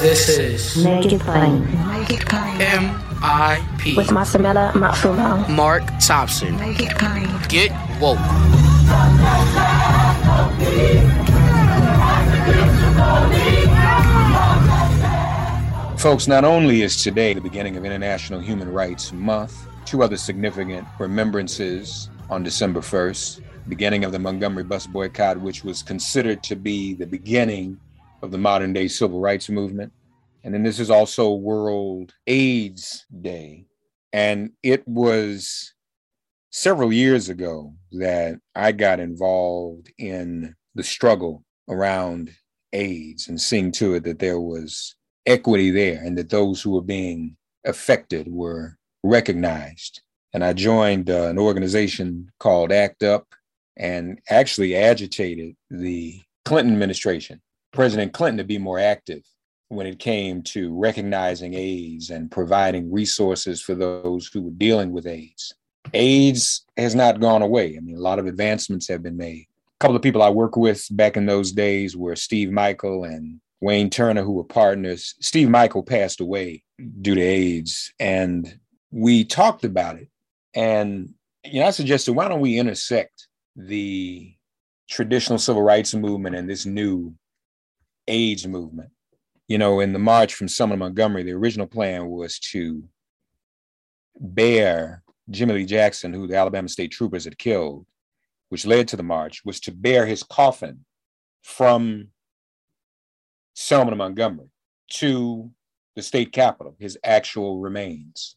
This is Make it plain. Make it plain. M.I.P. With Masamela Matfumo. Mark Thompson. Make it plain. Get woke. Folks, not only is today the beginning of International Human Rights Month, two other significant remembrances on December 1st, beginning of the Montgomery bus boycott, which was considered to be the beginning of the modern day civil rights movement. And then this is also World AIDS Day. And it was several years ago that I got involved in the struggle around AIDS and seeing to it that there was equity there and that those who were being affected were recognized. And I joined uh, an organization called ACT UP and actually agitated the Clinton administration, President Clinton, to be more active when it came to recognizing AIDS and providing resources for those who were dealing with AIDS. AIDS has not gone away. I mean, a lot of advancements have been made. A couple of people I work with back in those days were Steve Michael and Wayne Turner, who were partners. Steve Michael passed away due to AIDS, and we talked about it. And you know, I suggested why don't we intersect the traditional civil rights movement and this new AIDS movement? You know, in the march from Selma to Montgomery, the original plan was to bear Jimmy Lee Jackson, who the Alabama State Troopers had killed, which led to the march, was to bear his coffin from Selma to Montgomery to the state capitol, his actual remains.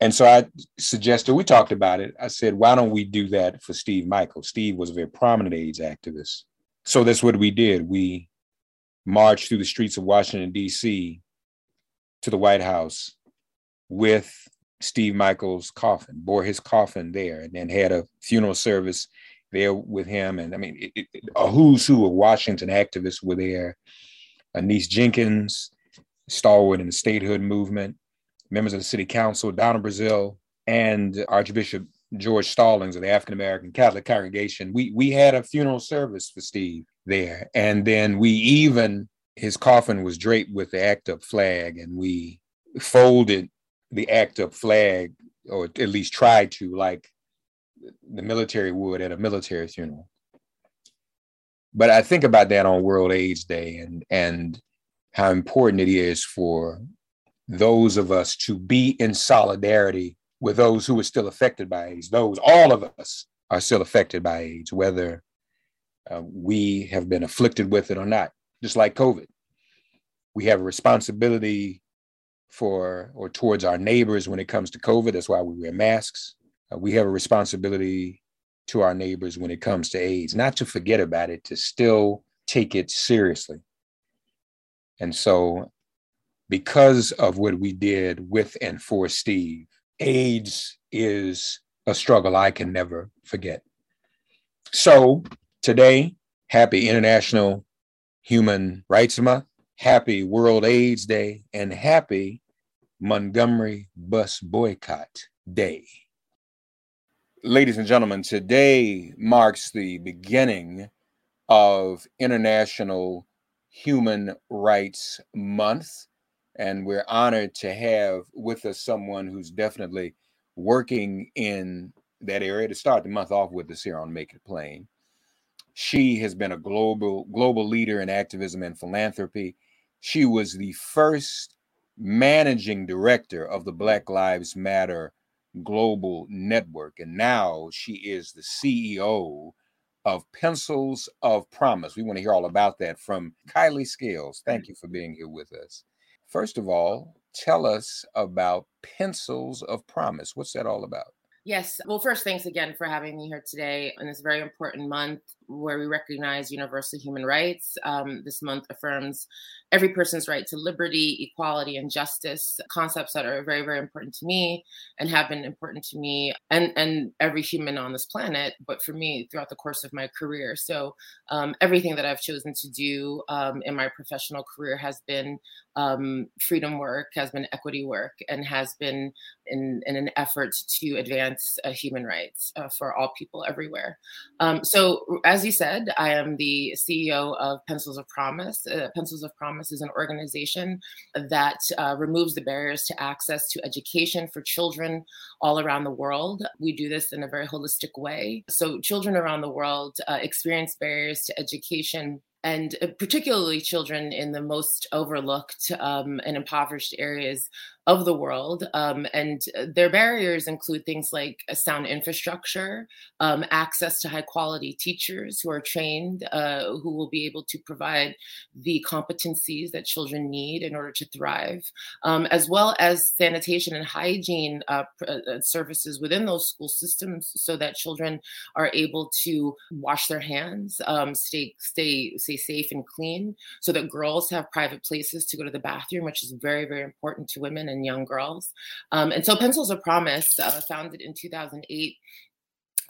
And so I suggested, we talked about it. I said, why don't we do that for Steve Michael? Steve was a very prominent AIDS activist. So that's what we did. We marched through the streets of Washington, D.C. to the White House with Steve Michael's coffin, bore his coffin there, and then had a funeral service there with him. And I mean, it, it, a who's who of Washington activists were there. Anise Jenkins, stalwart in the statehood movement, members of the city council, Donna Brazile, and Archbishop George Stallings of the African American Catholic congregation. We we had a funeral service for Steve there, and then we even his coffin was draped with the ACT UP flag, and we folded the ACT UP flag, or at least tried to, like the military would at a military funeral. But I think about that on World AIDS Day and and how important it is for those of us to be in solidarity with those who are still affected by AIDS. Those, all of us are still affected by AIDS, whether uh, we have been afflicted with it or not, just like COVID. We have a responsibility for or towards our neighbors when it comes to COVID. That's why we wear masks. Uh, we have a responsibility to our neighbors when it comes to AIDS, not to forget about it, to still take it seriously. And so, because of what we did with and for Steve, AIDS is a struggle I can never forget. So, today, happy International Human Rights Month, happy World AIDS Day, and happy Montgomery Bus Boycott Day. Ladies and gentlemen, today marks the beginning of International Human Rights Month. And we're honored to have with us someone who's definitely working in that area to start the month off with us here on Make It Plain. She has been a global global leader in activism and philanthropy. She was the first managing director of the Black Lives Matter Global Network. And now she is the CEO of Pencils of Promise. We want to hear all about that from Kailee Scales. Thank you for being here with us. First of all, tell us about Pencils of Promise. What's that all about? Yes. Well, first, thanks again for having me here today in this very important month where we recognize universal human rights. Um, this month affirms every person's right to liberty, equality, and justice, concepts that are very, very important to me and have been important to me and, and every human on this planet, but for me throughout the course of my career. So, um, everything that I've chosen to do um, in my professional career has been um, freedom work, has been equity work, and has been in, in an effort to advance uh, human rights uh, for all people everywhere. Um, so, as as you said, I am the CEO of Pencils of Promise. Uh, Pencils of Promise is an organization that uh, removes the barriers to access to education for children all around the world. We do this in a very holistic way. So, children around the world uh, experience barriers to education and uh, particularly children in the most overlooked um, and impoverished areas of the world. Um, and uh, their barriers include things like sound infrastructure, um, access to high quality teachers who are trained, uh, who will be able to provide the competencies that children need in order to thrive, um, as well as sanitation and hygiene uh, uh, uh, services within those school systems so that children are able to wash their hands, um, stay, stay, stay safe and clean, so that girls have private places to go to the bathroom, which is very, very important to women and young girls. Um, and so Pencils of Promise, uh, founded in 2008,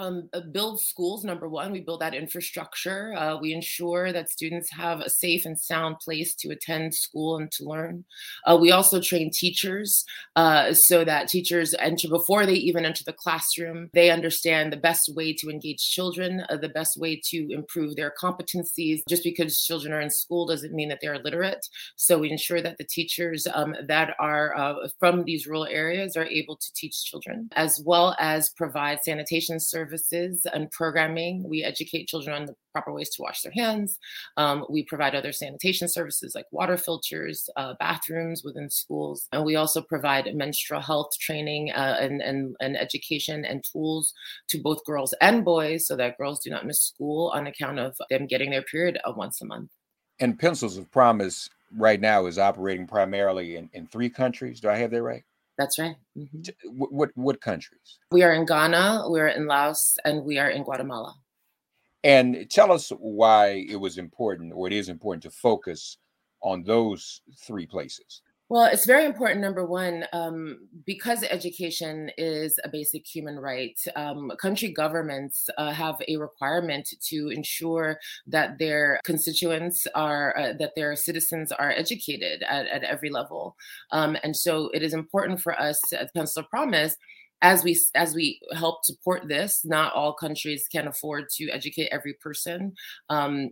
um, uh, build schools number one. We build that infrastructure. Uh, we ensure that students have a safe and sound place to attend school and to learn. Uh, we also train teachers uh, so that teachers enter before they even enter the classroom they understand the best way to engage children uh, the best way to improve their competencies. Just because children are in school doesn't mean that they're literate so we ensure that the teachers um, that are uh, from these rural areas are able to teach children as well as provide sanitation services services and programming. We educate children on the proper ways to wash their hands. Um, we provide other sanitation services like water filters, uh, bathrooms within schools. And we also provide menstrual health training uh, and, and, and education and tools to both girls and boys so that girls do not miss school on account of them getting their period uh, once a month. And Pencils of Promise right now is operating primarily in, in three countries. Do I have that right? That's right. Mm-hmm. What, what, what countries? We are in Ghana, we are in Laos, and we are in Guatemala. And tell us why it was important, or it is important, to focus on those three places. Well, it's very important, number one, um, because education is a basic human right. Um, country governments uh, have a requirement to ensure that their constituents are, uh, that their citizens are educated at, at every level. Um, and so it is important for us at Pencil Promise as we as we help support this not all countries can afford to educate every person um,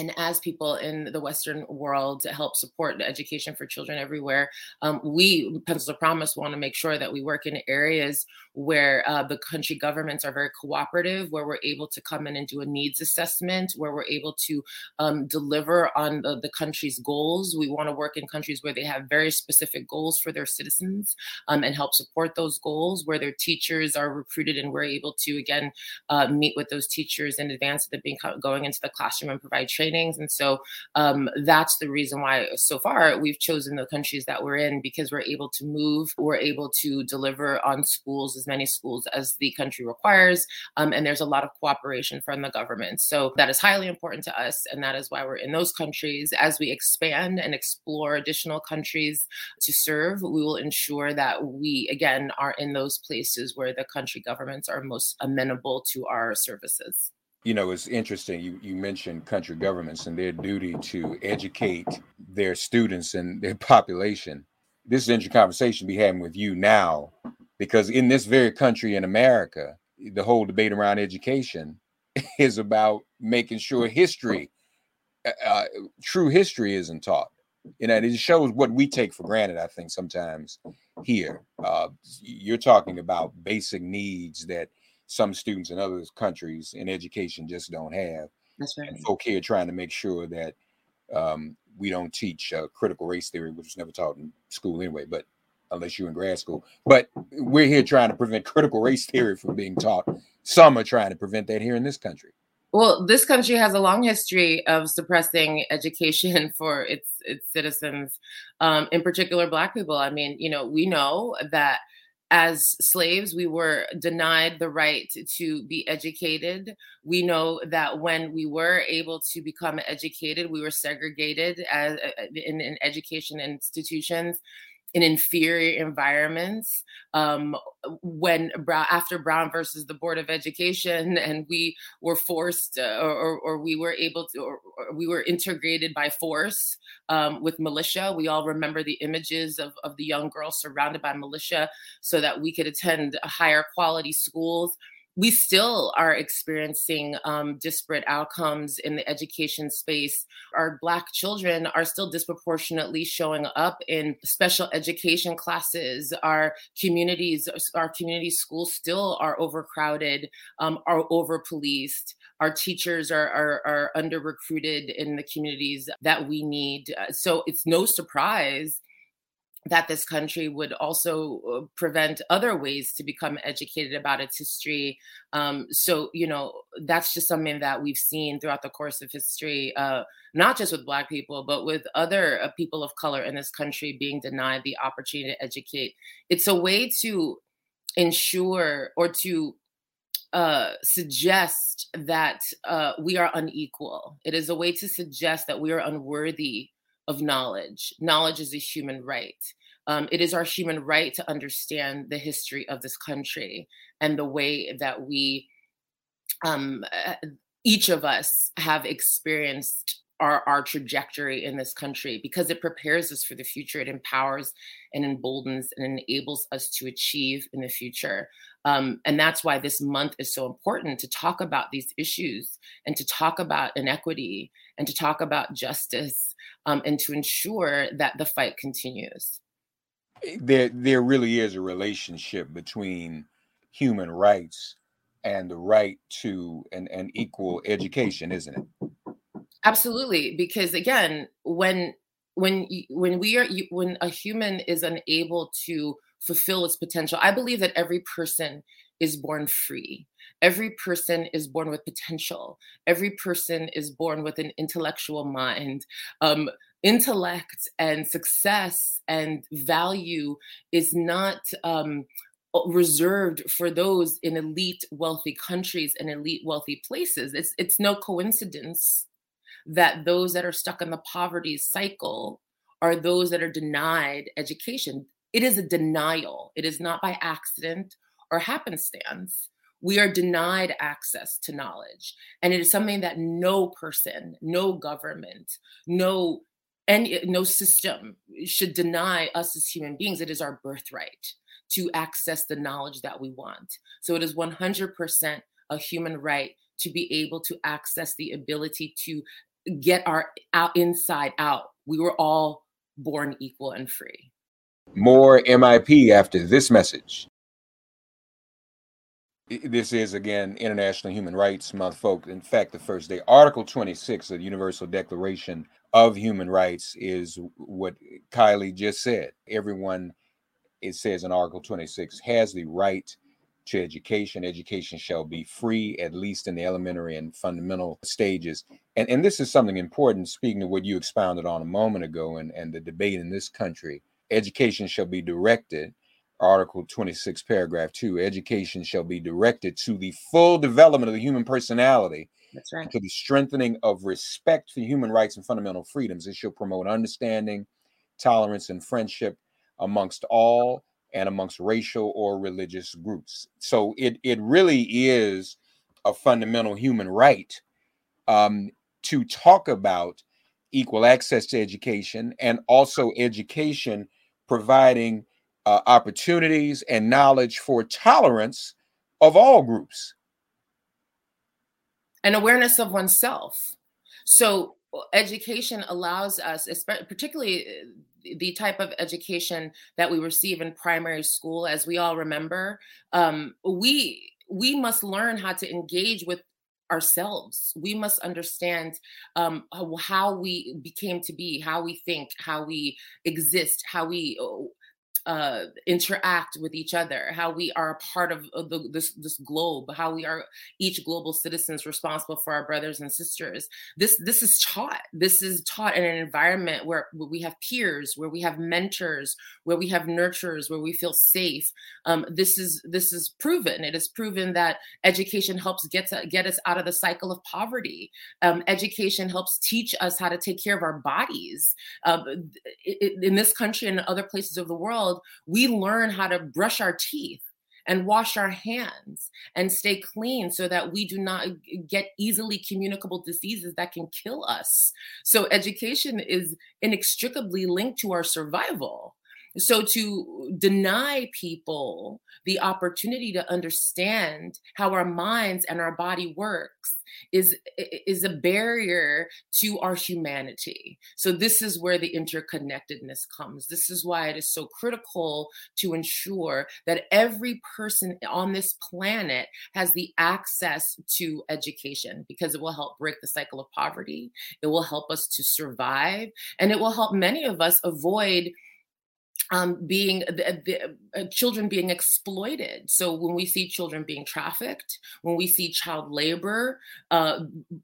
and as people in the Western world help support education for children everywhere, um, we, Pencils of Promise, want to make sure that we work in areas where uh, the country governments are very cooperative, where we're able to come in and do a needs assessment, where we're able to um, deliver on the, the, country's goals. We want to work in countries where they have very specific goals for their citizens um, and help support those goals, where their teachers are recruited and we're able to, again, uh, meet with those teachers in advance of them being going into the classroom and provide And so um, that's the reason why so far we've chosen the countries that we're in because we're able to move, we're able to deliver on schools as many schools as the country requires. Um, and there's a lot of cooperation from the government. So that is highly important to us. And that is why we're in those countries. As we expand and explore additional countries to serve, we will ensure that we, again, are in those places where the country governments are most amenable to our services you know it's interesting you you mentioned country governments and their duty to educate their students and their population this is an interesting conversation to be having with you now because in this very country in America, the whole debate around education is about making sure history, uh, uh, true history, isn't taught. You know, it shows what we take for granted. I think sometimes here, uh, you're talking about basic needs that some students in other countries in education just don't have. That's right. And folk here trying to make sure that um, we don't teach uh, critical race theory, which was never taught in school anyway. But unless you're in grad school. But we're here trying to prevent critical race theory from being taught. Some are trying to prevent that here in this country. Well, this country has a long history of suppressing education for its its citizens, um, in particular Black people. I mean, you know, we know that as slaves, we were denied the right to be educated. We know that when we were able to become educated, we were segregated as, uh, in, in education institutions in inferior environments. Um, when after Brown versus the Board of Education, and we were forced, uh, or, or, we were able to, or, or we were integrated by force um, with militia. We all remember the images of, of the young girls surrounded by militia so that we could attend higher quality schools we still are experiencing um, disparate outcomes in the education space. Our Black children are still disproportionately showing up in special education classes. Our communities, our community schools still are overcrowded, um, are over policed. Our teachers are, are, are under recruited in the communities that we need. So it's no surprise that this country would also uh, prevent other ways to become educated about its history. Um, so, you know, that's just something that we've seen throughout the course of history, uh, not just with Black people, but with other uh, people of color in this country being denied the opportunity to educate. It's a way to ensure or to uh, suggest that uh, we are unequal. It is a way to suggest that we are unworthy of knowledge. Knowledge is a human right. Um, it is our human right to understand the history of this country and the way that we, um, uh, each of us, have experienced our, our trajectory in this country because it prepares us for the future. It empowers and emboldens and enables us to achieve in the future. Um, and that's why this month is so important to talk about these issues and to talk about inequity and to talk about justice um, and to ensure that the fight continues. There, there really is a relationship between human rights and the right to an, an equal education, isn't it? Absolutely, because again, when when when we are when a human is unable to fulfill its potential, I believe that every person is born free. Every person is born with potential. Every person is born with an intellectual mind. Um, intellect and success and value is not um, reserved for those in elite wealthy countries and elite wealthy places. It's it's no coincidence that those that are stuck in the poverty cycle are those that are denied education. It is a denial. It is not by accident or happenstance. We are denied access to knowledge. And it is something that no person, no government, no any no system should deny us as human beings. It is our birthright to access the knowledge that we want. So it is 100% a human right to be able to access the ability to get our out inside out. We were all born equal and free. More MIP after this message. This is again International Human Rights Month, folks. In fact, the first day, Article 26 of the Universal Declaration of Human Rights is what Kailee just said. Everyone, it says in Article 26, has the right to education. Education shall be free, at least in the elementary and fundamental stages. And, and this is something important, speaking to what you expounded on a moment ago and, and the debate in this country. Education shall be directed Article 26, paragraph 2 education shall be directed to the full development of the human personality. That's right. To the strengthening of respect for human rights and fundamental freedoms. It shall promote understanding, tolerance, and friendship amongst all and amongst racial or religious groups. So it, it really is a fundamental human right um, to talk about equal access to education and also education providing uh, opportunities and knowledge for tolerance of all groups and awareness of oneself so uh, education allows us particularly uh, the type of education that we receive in primary school as we all remember um, we we must learn how to engage with ourselves. We must understand um, how we became to be, how we think, how we exist, how we uh, interact with each other, how we are a part of the, this this globe, how we are each global citizens responsible for our brothers and sisters. This this is taught. This is taught in an environment where, where we have peers, where we have mentors, where we have nurturers, where we feel safe. Um, this is this is proven. It is proven that education helps get to, get us out of the cycle of poverty. Um, education helps teach us how to take care of our bodies. Um, in this country and other places of the world, we learn how to brush our teeth and wash our hands and stay clean so that we do not get easily communicable diseases that can kill us. So, education is inextricably linked to our survival. So, to deny people the opportunity to understand how our minds and our body works is is a barrier to our humanity. So this is where the interconnectedness comes. This is why it is so critical to ensure that every person on this planet has the access to education because it will help break the cycle of poverty. It will help us to survive and it will help many of us avoid um, being the, the uh, children being exploited. So when we see children being trafficked, when we see child labor, uh,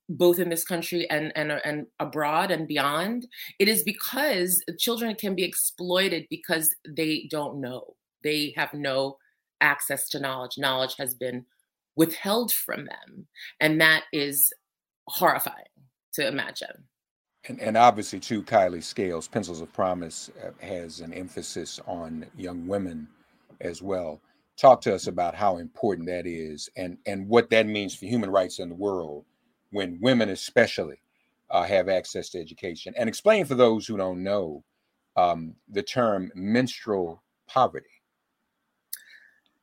both in this country and, and and abroad and beyond, it is because children can be exploited because they don't know. They have no access to knowledge. Knowledge has been withheld from them, and that is horrifying to imagine and, and obviously too Kailee Scales pencils of promise uh, has an emphasis on young women as well. Talk to us about how important that is and and what that means for human rights in the world when women especially uh, have access to education. And explain for those who don't know um, the term menstrual poverty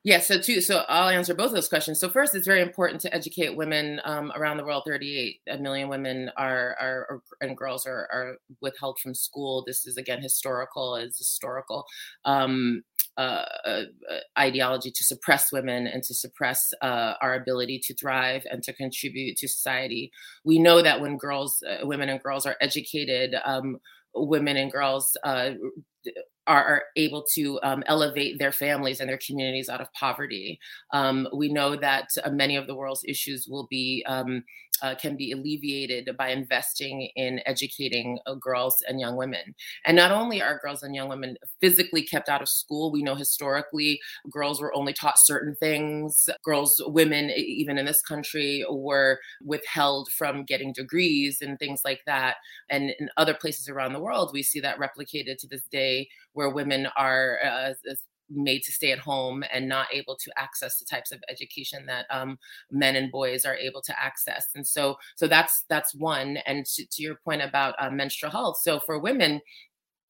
yeah, so two, so I'll answer both those questions. So first, it's very important to educate women um, around the world. Thirty-eight million women are, are, are and girls are, are, withheld from school. This is again historical, is historical um, uh, uh, ideology to suppress women and to suppress uh, our ability to thrive and to contribute to society. We know that when girls, uh, women and girls are educated. Um, women and girls uh, are, are able to um, elevate their families and their communities out of poverty. Um, we know that uh, many of the world's issues will be um, uh, can be alleviated by investing in educating uh, girls and young women. And not only are girls and young women physically kept out of school, we know historically girls were only taught certain things. Girls, women, even in this country, were withheld from getting degrees and things like that. And in other places around the world, we see that replicated to this day, where women are uh, made to stay at home and not able to access the types of education that um, men and boys are able to access. And so so that's that's one. And to, to your point about uh, menstrual health so for women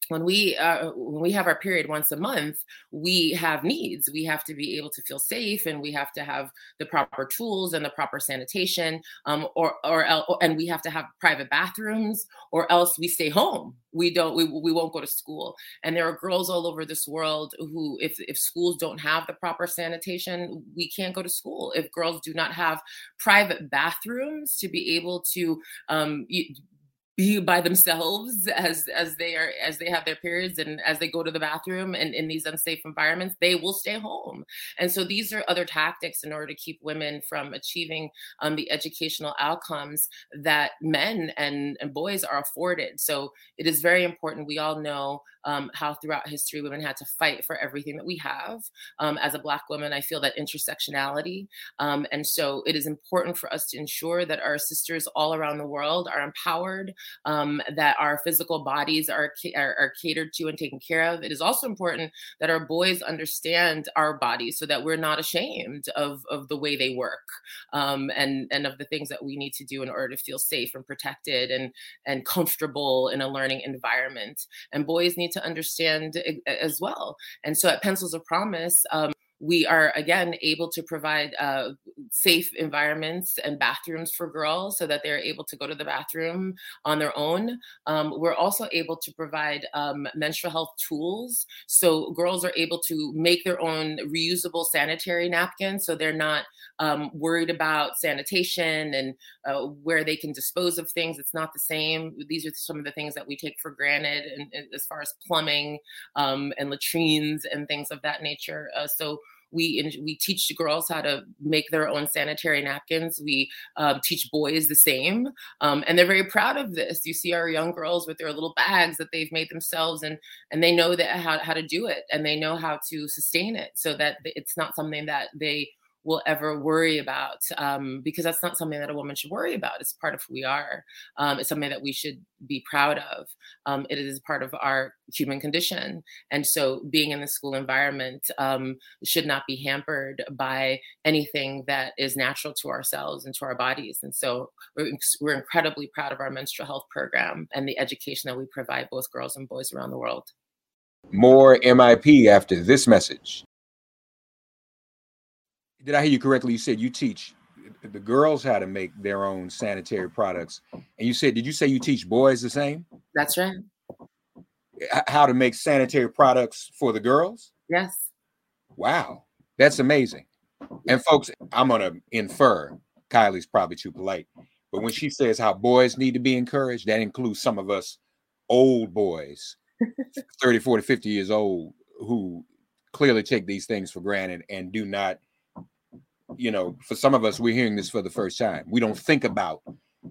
when we uh, when we have our period once a month we have needs. We have to be able to feel safe and we have to have the proper tools and the proper sanitation um, or, or or and we have to have private bathrooms or else we stay home. We don't we, we won't go to school. And there are girls all over this world who if if schools don't have the proper sanitation we can't go to school. If girls do not have private bathrooms to be able to um, be by themselves as as they are as they have their periods and as they go to the bathroom and in these unsafe environments they will stay home and so these are other tactics in order to keep women from achieving um, the educational outcomes that men and, and boys are afforded so it is very important we all know um, how throughout history women had to fight for everything that we have. Um, as a Black woman, I feel that intersectionality. Um, and so it is important for us to ensure that our sisters all around the world are empowered, um, that our physical bodies are, are, are catered to and taken care of. It is also important that our boys understand our bodies so that we're not ashamed of, of the way they work um, and, and of the things that we need to do in order to feel safe and protected and, and comfortable in a learning environment. And boys need to understand as well. And so at Pencils of Promise, um, we are again able to provide uh, safe environments and bathrooms for girls so that they're able to go to the bathroom on their own. Um, we're also able to provide um, menstrual health tools so girls are able to make their own reusable sanitary napkins so they're not um, worried about sanitation and uh, where they can dispose of things. It's not the same. These are some of the things that we take for granted, and, and as far as plumbing um, and latrines and things of that nature. Uh, so we we teach girls how to make their own sanitary napkins. We um, teach boys the same, um, and they're very proud of this. You see our young girls with their little bags that they've made themselves, and and they know that how how to do it, and they know how to sustain it, so that it's not something that they will ever worry about um, because that's not something that a woman should worry about. It's part of who we are. Um, it's something that we should be proud of. Um, it is part of our human condition. And so being in the school environment um, should not be hampered by anything that is natural to ourselves and to our bodies. And so we're, we're incredibly proud of our menstrual health program and the education that we provide both girls and boys around the world. More MIP after this message did I hear you correctly? You said you teach the girls how to make their own sanitary products, and you said, did you say you teach boys the same? That's right. How to make sanitary products for the girls? Yes. Wow, that's amazing. And folks, I'm gonna infer Kailee's probably too polite, but when she says how boys need to be encouraged, that includes some of us old boys, 30, 40, 50 years old, who clearly take these things for granted and do not you know, for some of us, we're hearing this for the first time. We don't think about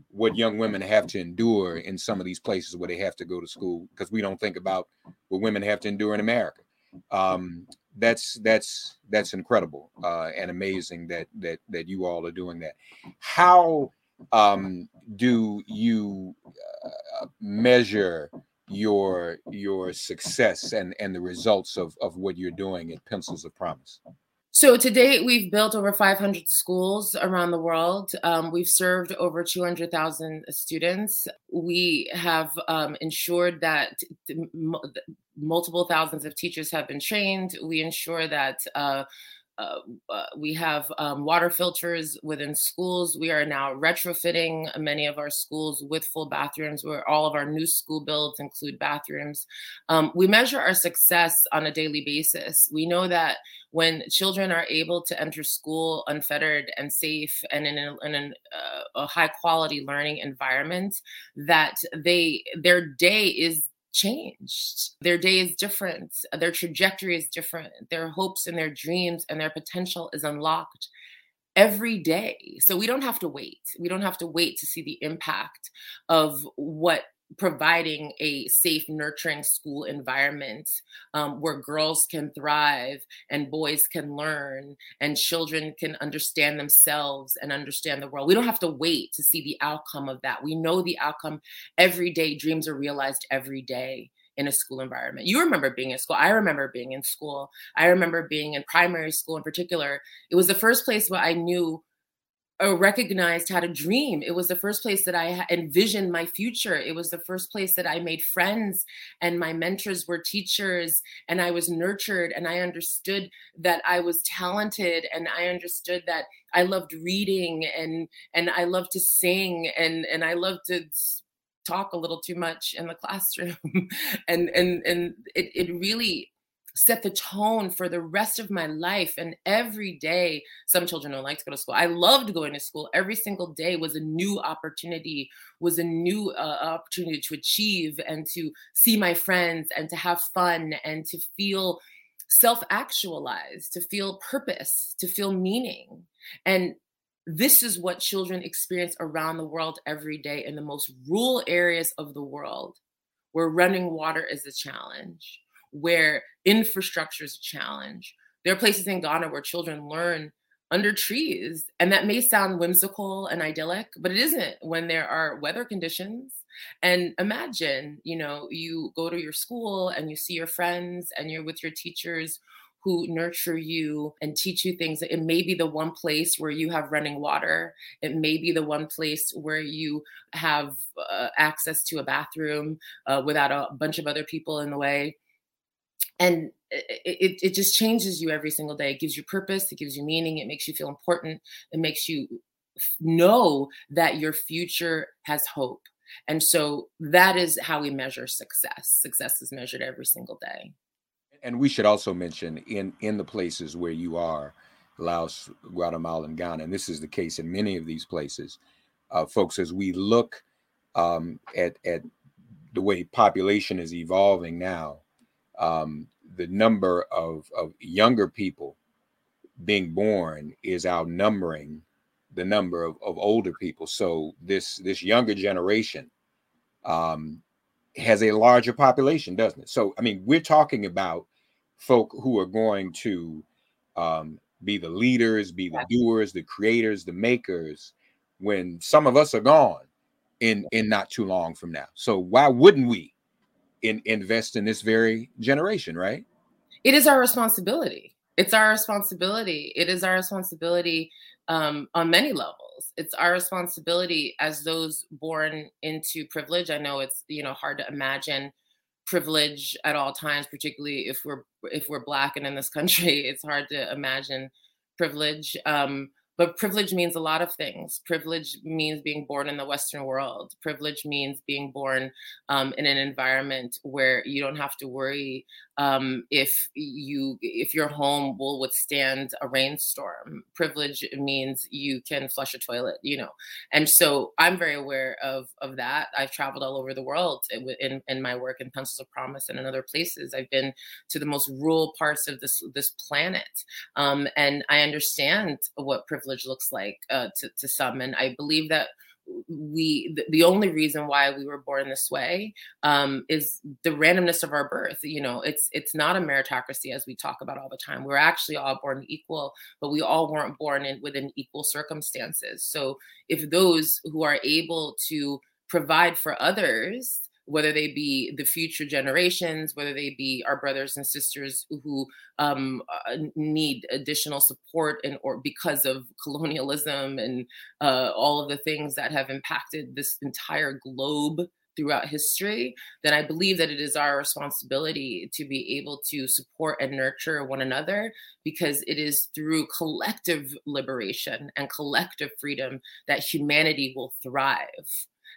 what young women have to endure in some of these places where they have to go to school because we don't think about what women have to endure in America. Um, that's that's that's incredible uh, and amazing that that that you all are doing that. How um, do you uh, measure your your success and and the results of of what you're doing at Pencils of Promise? So to date, we've built over 500 schools around the world. Um, we've served over 200,000 students. We have um, ensured that multiple thousands of teachers have been trained. We ensure that uh, uh, uh, we have um, water filters within schools. We are now retrofitting many of our schools with full bathrooms, where all of our new school builds include bathrooms. Um, we measure our success on a daily basis. We know that when children are able to enter school unfettered and safe and in, a, in uh, a high quality learning environment, that they their day is changed. Their day is different. Their trajectory is different. Their hopes and their dreams and their potential is unlocked every day. So we don't have to wait. We don't have to wait to see the impact of what providing a safe, nurturing school environment um, where girls can thrive and boys can learn and children can understand themselves and understand the world. We don't have to wait to see the outcome of that. We know the outcome every day. Dreams are realized every day in a school environment. You remember being in school. I remember being in school. I remember being in primary school in particular. It was the first place where I knew Uh, recognized how to dream. It was the first place that I envisioned my future. It was the first place that I made friends, and my mentors were teachers, and I was nurtured, and I understood that I was talented, and I understood that I loved reading, and and I loved to sing, and and I loved to talk a little too much in the classroom, and and and it it really set the tone for the rest of my life. And every day, some children don't like to go to school. I loved going to school. Every single day was a new opportunity, was a new uh, opportunity to achieve and to see my friends and to have fun and to feel self actualized, to feel purpose, to feel meaning. And this is what children experience around the world every day in the most rural areas of the world where running water is a challenge where infrastructure is a challenge. There are places in Ghana where children learn under trees. And that may sound whimsical and idyllic, but it isn't when there are weather conditions. And imagine, you know, you go to your school and you see your friends and you're with your teachers who nurture you and teach you things. It may be the one place where you have running water. It may be the one place where you have uh, access to a bathroom uh, without a bunch of other people in the way and it, it just changes you every single day. It gives you purpose, it gives you meaning, it makes you feel important, it makes you know that your future has hope. And so that is how we measure success. Success is measured every single day. And we should also mention in in the places where you are, Laos, Guatemala, and Ghana, and this is the case in many of these places, uh, folks. As we look um, at at the way population is evolving now, um, the number of, of younger people being born is outnumbering the number of, of older people. So this this younger generation um, has a larger population, doesn't it? So I mean, we're talking about folk who are going to um, be the leaders, be the doers, the creators, the makers. When some of us are gone in in not too long from now, so why wouldn't we in, invest in this very generation? Right? It is our responsibility. It's our responsibility. It is our responsibility um, on many levels. It's our responsibility as those born into privilege. I know it's you know hard to imagine privilege at all times, particularly if we're if we're black and in this country. It's hard to imagine privilege. Um, but privilege means a lot of things. Privilege means being born in the Western world. Privilege means being born um, in an environment where you don't have to worry um, if you if your home will withstand a rainstorm. Privilege means you can flush a toilet, you know. And so I'm very aware of of that. I've traveled all over the world in in my work in Pencils of Promise and in other places. I've been to the most rural parts of this this planet, um, and I understand what privilege looks like uh, to to some. And I believe that we the, only reason why we were born this way um, is the randomness of our birth. You know it's it's not a meritocracy as we talk about all the time. We're actually all born equal but we all weren't born in within equal circumstances. So if those who are able to provide for others whether they be the future generations, whether they be our brothers and sisters who um, uh, need additional support and or because of colonialism and uh, all of the things that have impacted this entire globe throughout history, then I believe that it is our responsibility to be able to support and nurture one another because it is through collective liberation and collective freedom that humanity will thrive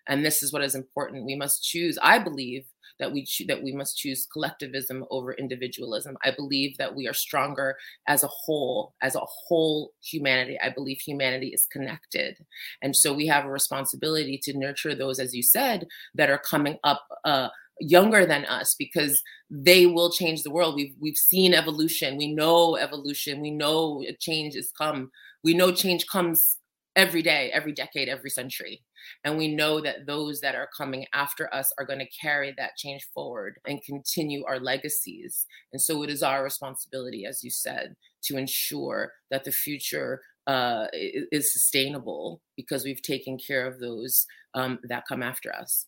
and this is what is important we must choose i believe that we cho- that we must choose collectivism over individualism i believe that we are stronger as a whole as a whole humanity i believe humanity is connected and so we have a responsibility to nurture those as you said that are coming up uh, younger than us because they will change the world. We've we've seen evolution. We know evolution. We know change has come. We know change comes every day, every decade, every century. And we know that those that are coming after us are going to carry that change forward and continue our legacies. And so it is our responsibility, as you said, to ensure that the future uh, is sustainable because we've taken care of those um, that come after us.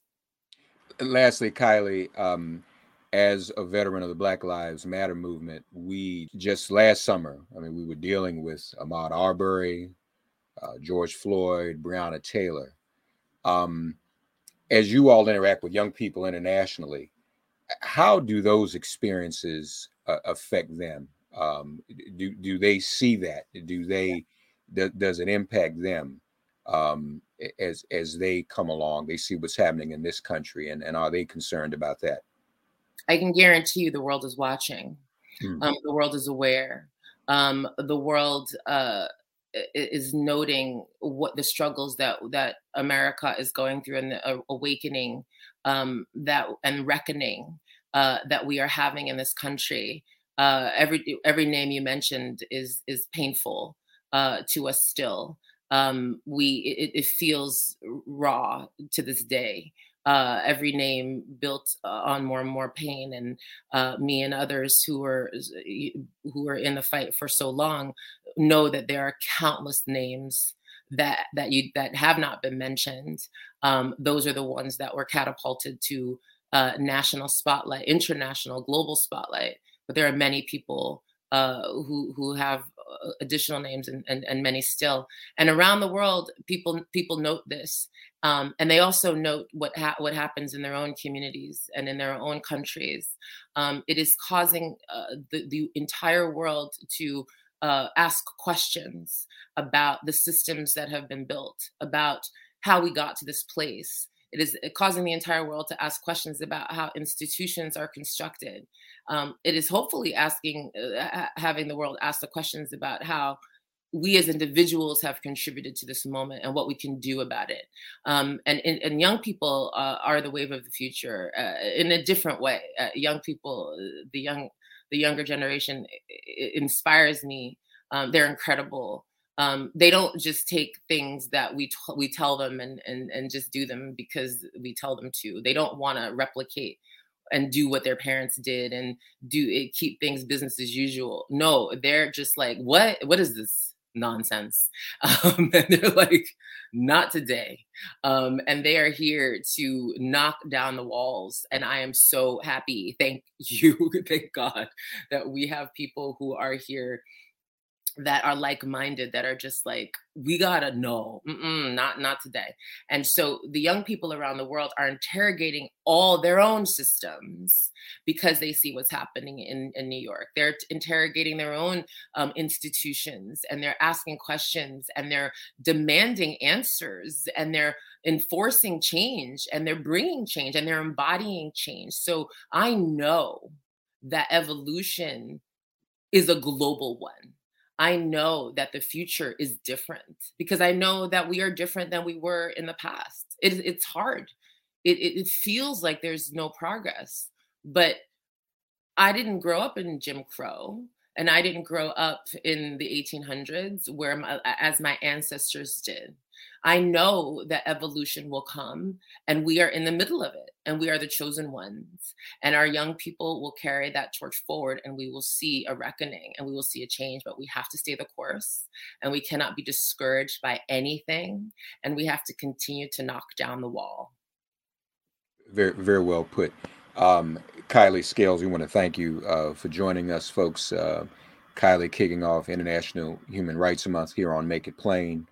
lastly, Kailee, um, as a veteran of the Black Lives Matter movement, we just last summer, I mean, we were dealing with Ahmaud Arbery, uh, George Floyd, Breonna Taylor. Um, as you all interact with young people internationally, how do those experiences uh, affect them? Um, do do they see that? Do they do, does it impact them um, as as they come along? They see what's happening in this country, and and are they concerned about that? I can guarantee you, the world is watching. Hmm. Um, the world is aware. Um, the world uh, is noting what the struggles that that America is going through and the awakening um, that and reckoning uh, that we are having in this country. Uh, every every name you mentioned is is painful uh, to us still. Um, we it, it, feels raw to this day uh, every name built uh, on more and more pain. And uh, me and others who are who are in the fight for so long know that there are countless names that that you that have not been mentioned. Um, those are the ones that were catapulted to uh, national spotlight, international, global spotlight. But there are many people uh, who who have uh, additional names and, and, and many still and around the world people people note this Um, and they also note what ha- what happens in their own communities and in their own countries. Um, it is causing uh, the, the entire world to uh, ask questions about the systems that have been built, about how we got to this place. It is causing the entire world to ask questions about how institutions are constructed. Um, it is hopefully asking, uh, having the world ask the questions about how we as individuals have contributed to this moment and what we can do about it. Um, and, and, and, young people uh, are the wave of the future uh, in a different way. Uh, young people, uh, the young, the younger generation inspires me. Um, they're incredible. Um, they don't just take things that we t- we tell them and, and and just do them because we tell them to. They don't want to replicate and do what their parents did and do it keep things business as usual. No, they're just like, what what is this? Nonsense. Um, and they're like, not today. Um, and they are here to knock down the walls. And I am so happy. Thank you. Thank God that we have people who are here that are like-minded that are just like we gotta know. Not not today. And so the young people around the world are interrogating all their own systems because they see what's happening in, in new york. They're interrogating their own um, institutions and they're asking questions and they're demanding answers and they're enforcing change and they're bringing change and they're embodying change. So i know that evolution is a global one I know that the future is different because I know that we are different than we were in the past. It, it's hard. It, it, it feels like there's no progress. But I didn't grow up in Jim Crow and I didn't grow up in the 1800s where my, as my ancestors did. I know that evolution will come and we are in the middle of it and we are the chosen ones. And our young people will carry that torch forward and we will see a reckoning and we will see a change, but we have to stay the course and we cannot be discouraged by anything and we have to continue to knock down the wall. Very, very well put. Um, Kailee Scales, we want to thank you uh, for joining us, folks. Uh, Kailee kicking off International Human Rights Month here on Make It Plain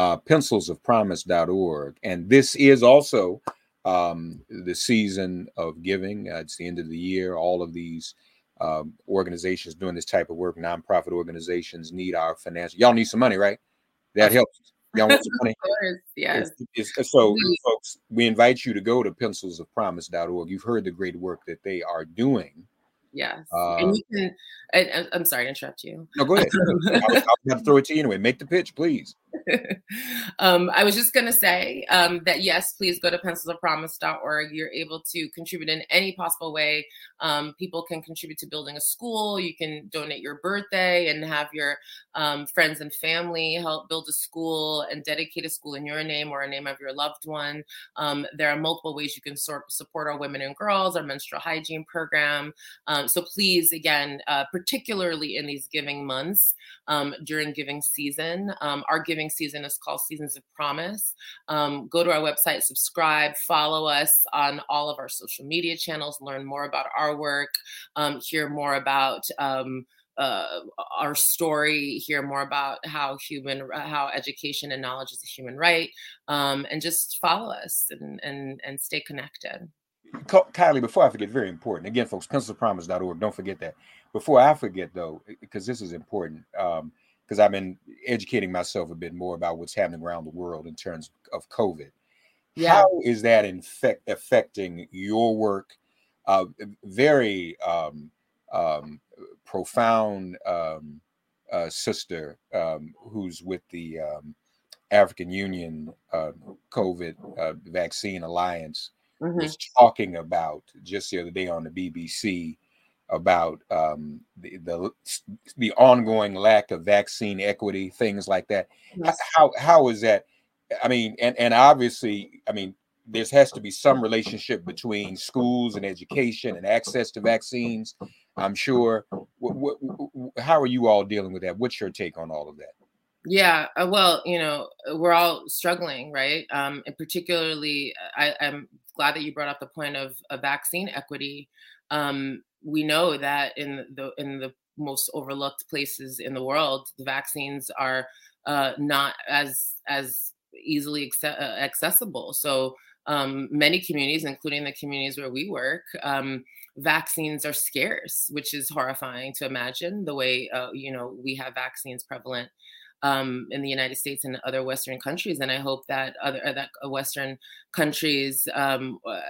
uh, pencilsofpromise.org. And this is also um, the season of giving. Uh, it's the end of the year. All of these um, organizations doing this type of work, nonprofit organizations, need our financial. Y'all need some money, right? That helps. Y'all want some money? course, yes. It's, it's, so, folks, we invite you to go to pencilsofpromise.org. You've heard the great work that they are doing Yes. Uh, and you can, I, am sorry to interrupt you. No, go ahead. I'll, I'll to throw it to you anyway. Make the pitch, please. um, I was just going to say um, that yes, please go to pencilsofpromise.org. You're able to contribute in any possible way. Um, people can contribute to building a school. You can donate your birthday and have your um, friends and family help build a school and dedicate a school in your name or a name of your loved one. Um, there are multiple ways you can sort, support our women and girls, our menstrual hygiene program. Um, so please, again, uh, particularly in these giving months during giving season, our giving season is called Seasons of Promise. Um, go to our website, subscribe, follow us on all of our social media channels, learn more about our work, um, hear more about. Um, uh, our story, hear more about how human, how education and knowledge is a human right, um, and just follow us and and and stay connected. Kailee, before I forget, very important. Again, folks, pencilpromise.org. Don't forget that. Before I forget, though, because this is important, um, because I've been educating myself a bit more about what's happening around the world in terms of COVID. Yeah. How is that in fact affecting your work? Uh, very um, um, profound um, uh, sister um, who's with the um, African Union uh, COVID uh, Vaccine Alliance mm-hmm. was talking about just the other day on the BBC about um, the, the, the ongoing lack of vaccine equity, things like that. Yes. How how is that? I mean, and and obviously, I mean, there has to be some relationship between schools and education and access to vaccines. I'm sure. What, what, how are you all dealing with that? What's your take on all of that? Yeah, uh, well, you know, we're all struggling, right? Um, and particularly, I, am glad that you brought up the point of, of vaccine equity. Um, we know that in the in the most overlooked places in the world, the vaccines are uh, not as as easily uh, accessible. So um, many communities, including the communities where we work, um, vaccines are scarce, which is horrifying to imagine. The way uh, you know we have vaccines prevalent um, in the United States and other Western countries. And I hope that other uh, that Western countries, um, uh,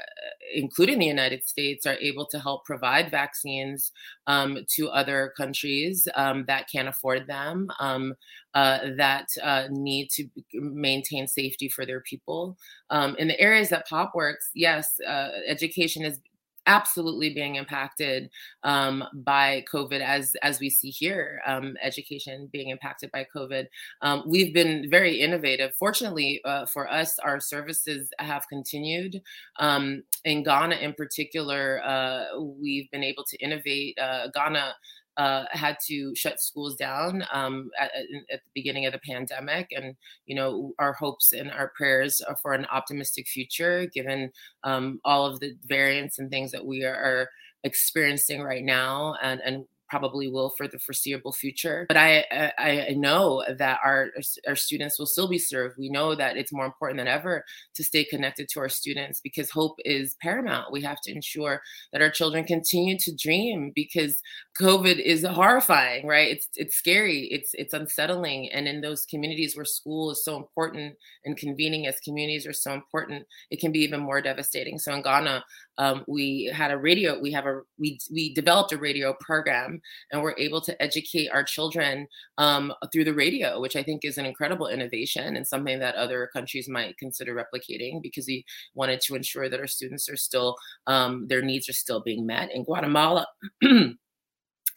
including the United States, are able to help provide vaccines um, to other countries um, that can't afford them, um, uh, that uh, need to maintain safety for their people. Um, in the areas that POP works, yes, uh, education is absolutely being impacted um, by COVID, as as we see here, um, education being impacted by COVID. Um, we've been very innovative. Fortunately uh, for us, our services have continued. Um, in Ghana, in particular, uh, we've been able to innovate. Uh, Ghana uh, had to shut schools down um, at, at, the beginning of the pandemic. And, you know, our hopes and our prayers are for an optimistic future, given um, all of the variants and things that we are experiencing right now and, and probably will for the foreseeable future. But I, I, I know that our our students will still be served. We know that it's more important than ever to stay connected to our students because hope is paramount. We have to ensure that our children continue to dream because COVID is horrifying, right? It's it's scary, it's it's unsettling, and in those communities where school is so important and convening as communities are so important, it can be even more devastating. So in Ghana, um, we had a radio we have a we we developed a radio program and we're able to educate our children um, through the radio which i think is an incredible innovation and something that other countries might consider replicating because we wanted to ensure that our students are still um, their needs are still being met. In guatemala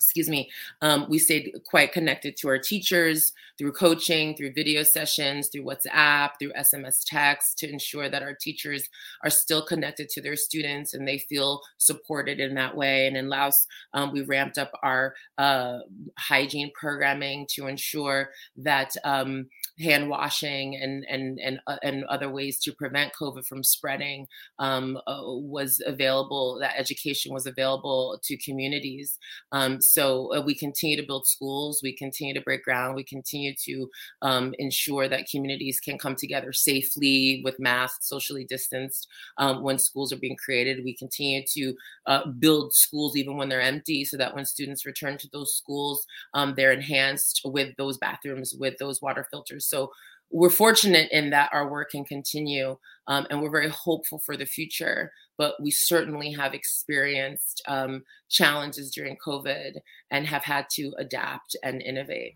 excuse me, um, we stayed quite connected to our teachers through coaching, through video sessions, through WhatsApp, through SMS text to ensure that our teachers are still connected to their students and they feel supported in that way. And in Laos, um, we ramped up our uh, hygiene programming to ensure that. Um, hand washing and and and uh, and other ways to prevent COVID from spreading um, uh, was available. That education was available to communities. Um, so uh, we continue to build schools. We continue to break ground. We continue to um, ensure that communities can come together safely with masks, socially distanced um, when schools are being created. We continue to uh, build schools even when they're empty, so that when students return to those schools, um, they're enhanced with those bathrooms, with those water filters so we're fortunate in that our work can continue um, and we're very hopeful for the future. But we certainly have experienced um, challenges during COVID and have had to adapt and innovate.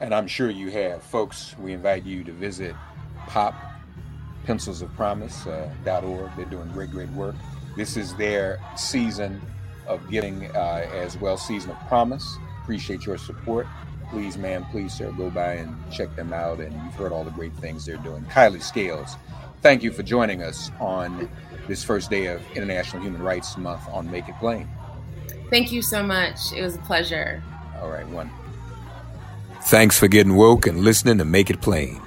And I'm sure you have. Folks, we invite you to visit pop pencils of promise.org. Uh, They're doing great, great work. This is their season of giving uh, as well, season of promise. Appreciate your support please, ma'am, please, sir, go by and check them out. And you've heard all the great things they're doing. Kailee Scales, thank you for joining us on this first day of International Human Rights Month on Make It Plain. Thank you so much. It was a pleasure. All right, one. Thanks for getting woke and listening to Make It Plain.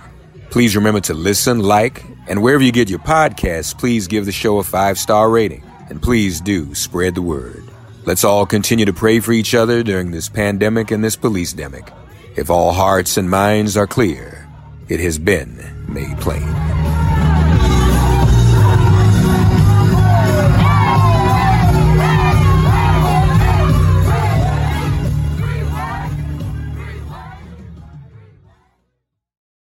Please remember to listen, like, and wherever you get your podcasts, please give the show a five star rating. And please do spread the word. Let's all continue to pray for each other during this pandemic and this police demic. If all hearts and minds are clear, it has been made plain.